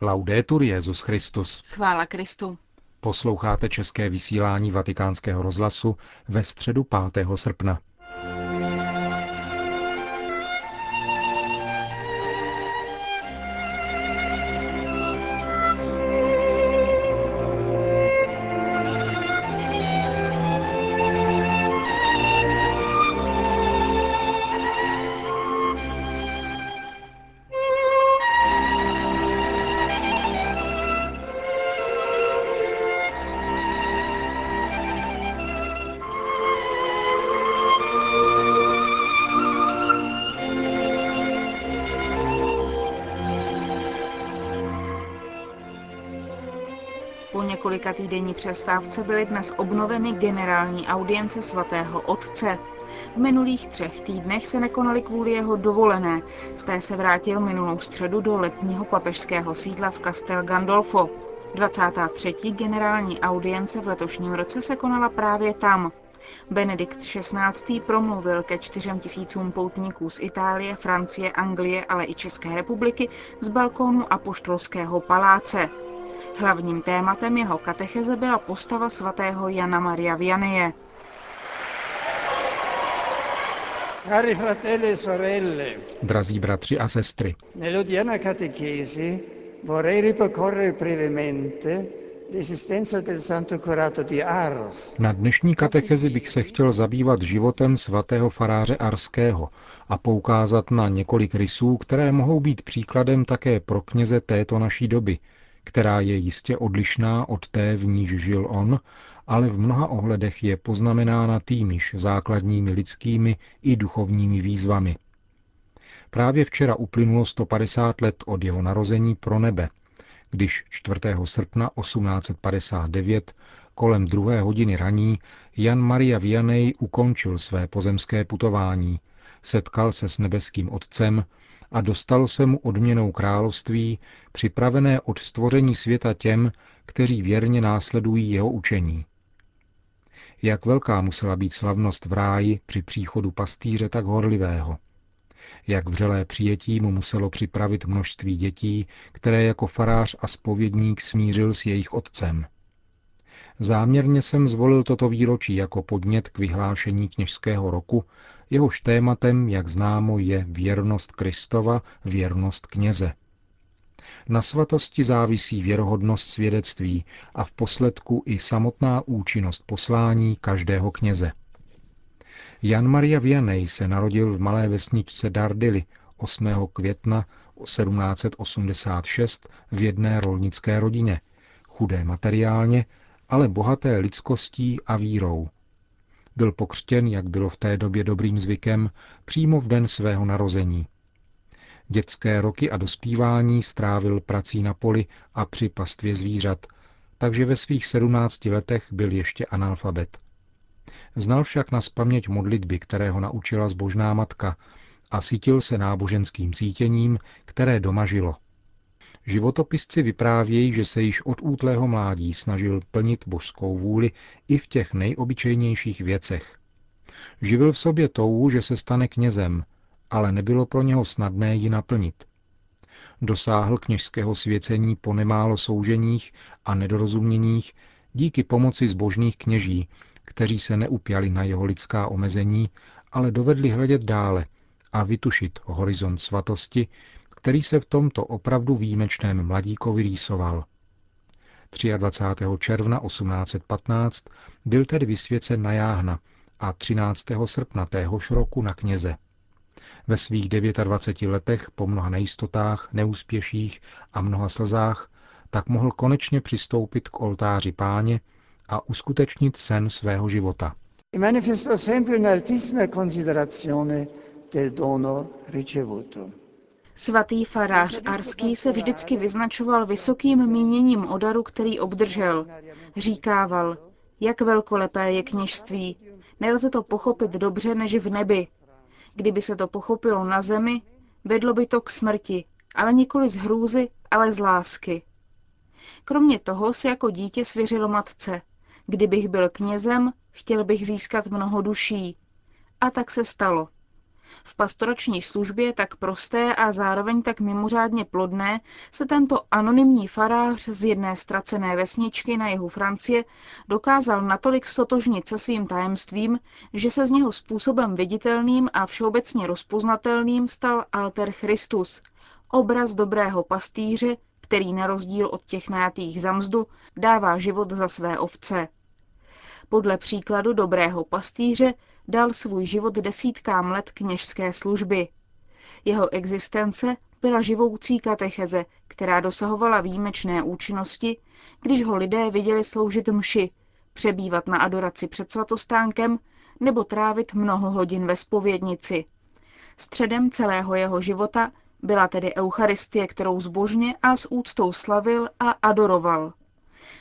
Laudetur Jezus Christus. Chvála Kristu. Posloucháte české vysílání Vatikánského rozhlasu ve středu 5. srpna. Několika týdenní přestávce byly dnes obnoveny generální audience svatého otce. V minulých třech týdnech se nekonaly kvůli jeho dovolené. Z té se vrátil minulou středu do letního papežského sídla v Castel Gandolfo. 23. generální audience v letošním roce se konala právě tam. Benedikt XVI. promluvil ke čtyřem tisícům poutníků z Itálie, Francie, Anglie, ale i České republiky z balkónu Apoštolského paláce. Hlavním tématem jeho katecheze byla postava svatého Jana Maria fratelli e sorelle, Drazí bratři a sestry, nell'odierna catechesi vorrei ripercorrere brevemente l'esistenza del Santo Curato di Ars, na dnešní katechezi bych se chtěl zabývat životem svatého faráře Arského a poukázat na několik rysů, které mohou být příkladem také pro kněze této naší doby, která je jistě odlišná od té, v níž žil on, ale v mnoha ohledech je poznamenána týmiž základními lidskými i duchovními výzvami. Právě včera uplynulo 150 let od jeho narození pro nebe, když 4. srpna 1859 kolem druhé hodiny raní Jan Maria Vianney ukončil své pozemské putování, setkal se s nebeským Otcem a dostalo se mu odměnou království, připravené od stvoření světa těm, kteří věrně následují jeho učení. Jak velká musela být slavnost v ráji při příchodu pastýře tak horlivého. Jak vřelé přijetí mu muselo připravit množství dětí, které jako farář a spovědník smířil s jejich otcem. Záměrně jsem zvolil toto výročí jako podnět k vyhlášení kněžského roku, jehož tématem, jak známo, je věrnost Kristova, věrnost kněze. Na svatosti závisí věrohodnost svědectví a v posledku i samotná účinnost poslání každého kněze. Jan Maria Vianney se narodil v malé vesničce Dardily 8. května 1786 v jedné rolnické rodině, chudé materiálně, ale bohaté lidskostí a vírou. Byl pokřtěn, jak bylo v té době dobrým zvykem, přímo v den svého narození. Dětské roky a dospívání strávil prací na poli a při pastvě zvířat, takže ve svých sedmnácti letech byl ještě analfabet. Znal však na spaměť modlitby, které ho naučila zbožná matka a sítil se náboženským cítěním, které doma žilo. Životopisci vyprávějí, že se již od útlého mládí snažil plnit božskou vůli i v těch nejobyčejnějších věcech. Živil v sobě touhu, že se stane knězem, ale nebylo pro něho snadné ji naplnit. Dosáhl kněžského svěcení po nemálo souženích a nedorozuměních díky pomoci zbožných kněží, kteří se neupjali na jeho lidská omezení, ale dovedli hledět dále a vytušit horizont svatosti, který se v tomto opravdu výjimečném mladíkovi rýsoval. 23. června 1815 byl tedy vysvěcen na jáhna a 13. srpna téhož roku na kněze. Ve svých 29 letech po mnoha nejistotách, neúspěších a mnoha slzách tak mohl konečně přistoupit k oltáři páně a uskutečnit sen svého života. manifestò sempre un'altissima considerazione del dono ricevuto. Svatý farář Arský se vždycky vyznačoval vysokým míněním o daru, který obdržel. Říkával, jak velkolepé je kněžství. Nelze to pochopit dobře než v nebi. Kdyby se to pochopilo na zemi, vedlo by to k smrti, ale nikoli z hrůzy, ale z lásky. Kromě toho se jako dítě svěřil matce. Kdybych byl knězem, chtěl bych získat mnoho duší. A tak se stalo. V pastorační službě tak prosté a zároveň tak mimořádně plodné se tento anonymní farář z jedné ztracené vesničky na jihu Francie dokázal natolik sotožnit se svým tajemstvím, že se z něho způsobem viditelným a všeobecně rozpoznatelným stal alter Christus, obraz dobrého pastýře, který na rozdíl od těch najatých za mzdu dává život za své ovce. Podle příkladu dobrého pastýře dal svůj život desítkám let kněžské služby. Jeho existence byla živoucí katecheze, která dosahovala výjimečné účinnosti, když ho lidé viděli sloužit mši, přebývat na adoraci před svatostánkem nebo trávit mnoho hodin ve spovědnici. Středem celého jeho života byla tedy Eucharistie, kterou zbožně a s úctou slavil a adoroval.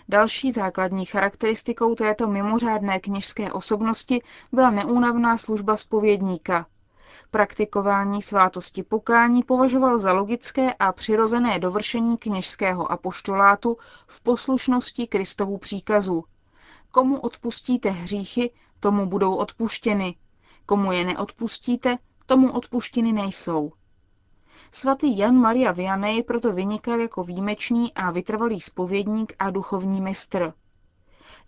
Další základní charakteristikou této mimořádné kněžské osobnosti byla neúnavná služba spovědníka. Praktikování svátosti pokání považoval za logické a přirozené dovršení kněžského apoštolátu v poslušnosti Kristovu příkazu. Komu odpustíte hříchy, tomu budou odpuštěny. Komu je neodpustíte, tomu odpuštěny nejsou. Svatý Jan Maria Vianney proto vynikal jako výjimečný a vytrvalý spovědník a duchovní mistr.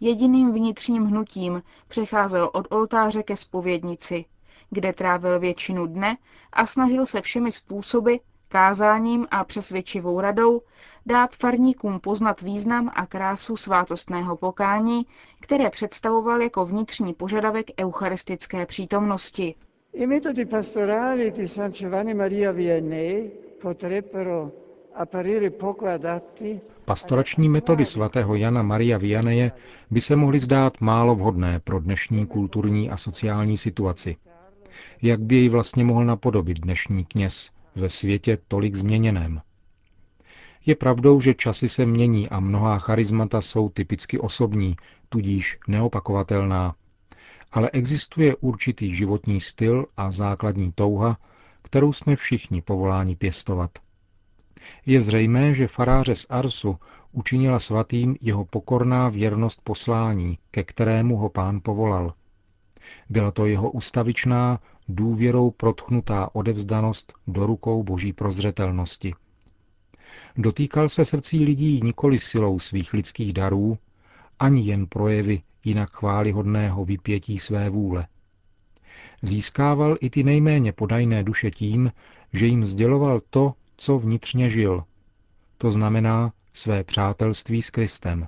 Jediným vnitřním hnutím přecházel od oltáře ke spovědnici, kde trávil většinu dne a snažil se všemi způsoby, kázáním a přesvědčivou radou dát farníkům poznat význam a krásu svátostného pokání, které představoval jako vnitřní požadavek eucharistické přítomnosti. I metodi pastorali di San Giovanni Maria Vianney potrebbero apparire poco adatti Pastorační metody svatého Jana Maria Vianeje by se mohly zdát málo vhodné pro dnešní kulturní a sociální situaci. Jak by jej vlastně mohl napodobit dnešní kněz ve světě tolik změněném? Je pravdou, že časy se mění a mnohá charizmata jsou typicky osobní, tudíž neopakovatelná, ale existuje určitý životní styl a základní touha, kterou jsme všichni povoláni pěstovat. Je zřejmé, že faráře z Arsu učinila svatým jeho pokorná věrnost poslání, ke kterému ho pán povolal. Byla to jeho ustavičná, důvěrou protchnutá odevzdanost do rukou boží prozřetelnosti. Dotýkal se srdcí lidí nikoli silou svých lidských darů, ani jen projevy jinak chválihodného vypětí své vůle. Získával i ty nejméně podajné duše tím, že jim sděloval to, co vnitřně žil. To znamená své přátelství s Kristem.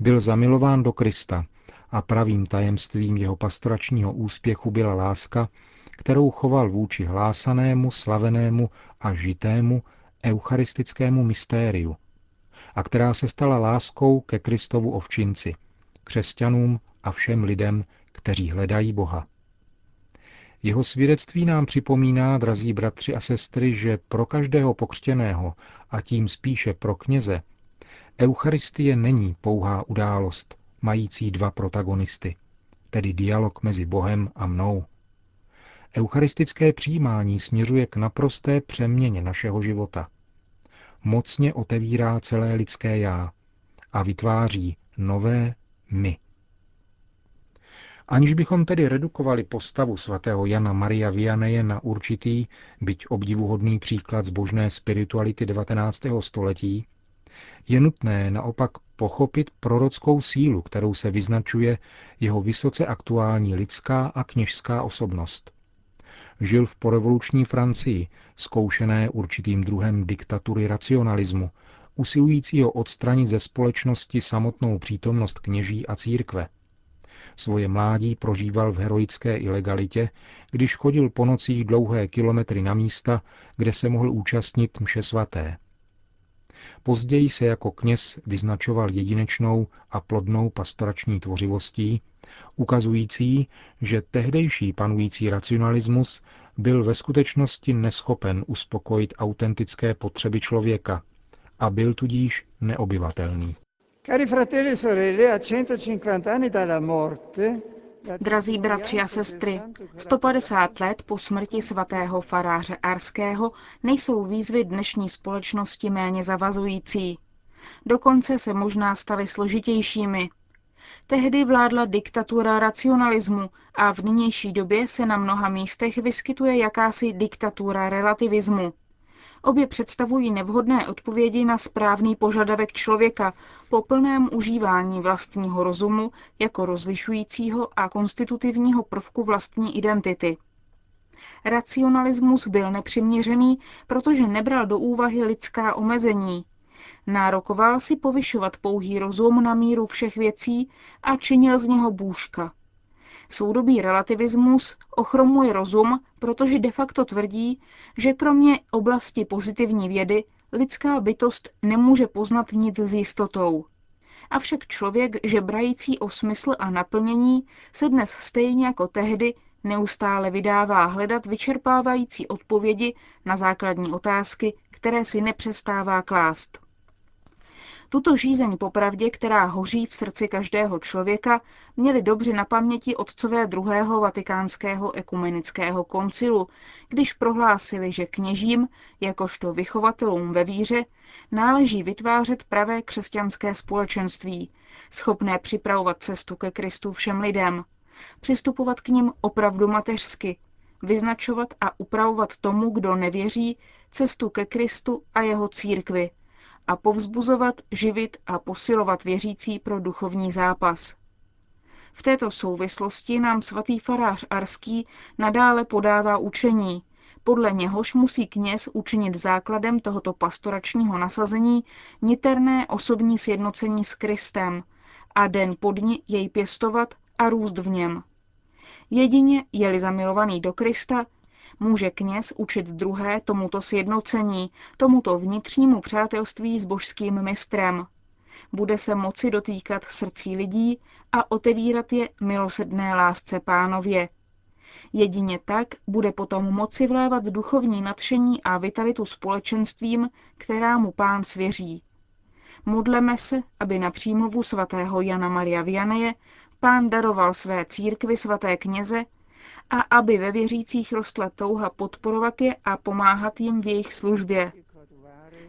Byl zamilován do Krista a pravým tajemstvím jeho pastoračního úspěchu byla láska, kterou choval vůči hlásanému, slavenému a žitému eucharistickému mystériu a která se stala láskou ke Kristovu ovčinci – křesťanům a všem lidem, kteří hledají Boha. Jeho svědectví nám připomíná, drazí bratři a sestry, že pro každého pokřtěného, a tím spíše pro kněze, Eucharistie není pouhá událost, mající dva protagonisty, tedy dialog mezi Bohem a mnou. Eucharistické přijímání směřuje k naprosté přeměně našeho života. Mocně otevírá celé lidské já a vytváří nové my. Aniž bychom tedy redukovali postavu svatého Jana Maria Vianeje na určitý, byť obdivuhodný příklad zbožné spirituality 19. století, je nutné naopak pochopit prorockou sílu, kterou se vyznačuje jeho vysoce aktuální lidská a kněžská osobnost. Žil v porevoluční Francii, zkoušené určitým druhem diktatury racionalismu, usilujícího odstranit ze společnosti samotnou přítomnost kněží a církve. Svoje mládí prožíval v heroické ilegalitě, když chodil po nocích dlouhé kilometry na místa, kde se mohl účastnit mše svaté. Později se jako kněz vyznačoval jedinečnou a plodnou pastorační tvořivostí, ukazující, že tehdejší panující racionalismus byl ve skutečnosti neschopen uspokojit autentické potřeby člověka, a byl tudíž neobyvatelný. Cari fratelli e sorelle, a 150 anni dalla morte, Drazí bratři a sestry, 150 let po smrti svatého faráře Arského nejsou výzvy dnešní společnosti méně zavazující. Dokonce se možná staly složitějšími. Tehdy vládla diktatura racionalismu a v nynější době se na mnoha místech vyskytuje jakási diktatura relativismu. Obě představují nevhodné odpovědi na správný požadavek člověka po plném užívání vlastního rozumu jako rozlišujícího a konstitutivního prvku vlastní identity. Racionalismus byl nepřiměřený, protože nebral do úvahy lidská omezení. Nárokoval si povyšovat pouhý rozum na míru všech věcí a činil z něho bůžka. Soudobý relativismus ochromuje rozum, protože de facto tvrdí, že kromě oblasti pozitivní vědy lidská bytost nemůže poznat nic s jistotou. Avšak člověk, žebrající o smysl a naplnění, se dnes stejně jako tehdy neustále vydává hledat vyčerpávající odpovědi na základní otázky, které si nepřestává klást. Tuto žízeň po pravdě, která hoří v srdci každého člověka, měli dobře na paměti otcové druhého vatikánského ekumenického koncilu, když prohlásili, že kněžím, jakožto vychovatelům ve víře, náleží vytvářet pravé křesťanské společenství, schopné připravovat cestu ke Kristu všem lidem, přistupovat k ním opravdu mateřsky, vyznačovat a upravovat tomu, kdo nevěří, cestu ke Kristu a jeho církvi, a povzbuzovat, živit a posilovat věřící pro duchovní zápas. V této souvislosti nám svatý farář Arský nadále podává učení, podle něhož musí kněz učinit základem tohoto pastoračního nasazení niterné osobní sjednocení s Kristem a den po dni jej pěstovat a růst v něm. Jedině je-li zamilovaný do Krista, Může kněz učit druhé tomuto sjednocení, tomuto vnitřnímu přátelství s božským mistrem. Bude se moci dotýkat srdcí lidí a otevírat je milosedné lásce pánově. Jedině tak bude potom moci vlévat duchovní nadšení a vitalitu společenstvím, která mu pán svěří. Modleme se, aby na přímluvu svatého Jana Maria Vianeje pán daroval své církvi svaté kněze a aby ve věřících rostla touha podporovat je a pomáhat jim v jejich službě.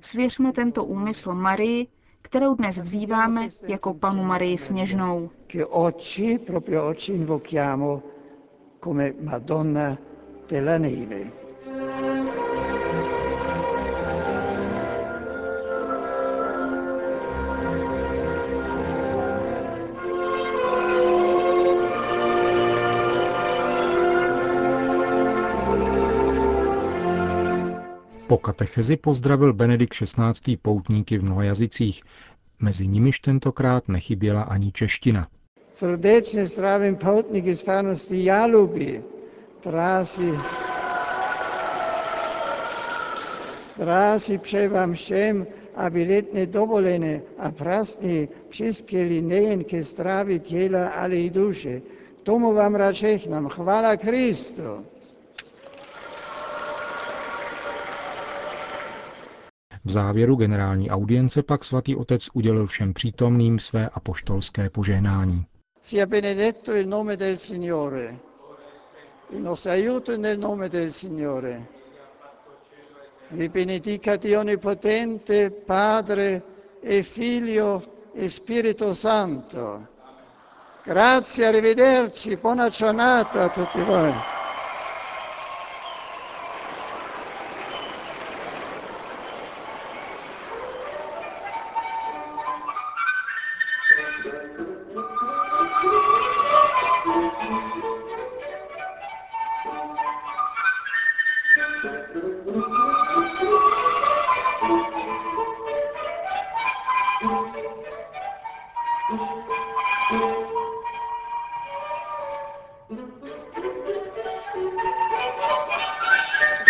Svěřme tento úmysl Marii, kterou dnes vzýváme jako panu Marii Sněžnou. Madonna della Neve. Po katechezi pozdravil Benedikt XVI. poutníky v mnoha jazycích, mezi nimiž tentokrát nechyběla ani čeština. Srdečně zdravím poutníky z farnosti Jaluby, trásy, trásy přeji vám všem, aby letné dovolené a prázdny přispěli nejen ke zdraví těla, ale i duše. Tomu vám rád všechnám. Chvála Kristu. V závěru generální audience pak svatý otec udělil všem přítomným své apoštolské požehnání. Sia benedetto il nome del Signore. Il nostro aiuto nel nome del Signore. Vi benedica Dio Onnipotente, Padre e Figlio e Spirito Santo. Grazie, arrivederci, buona giornata a tutti voi.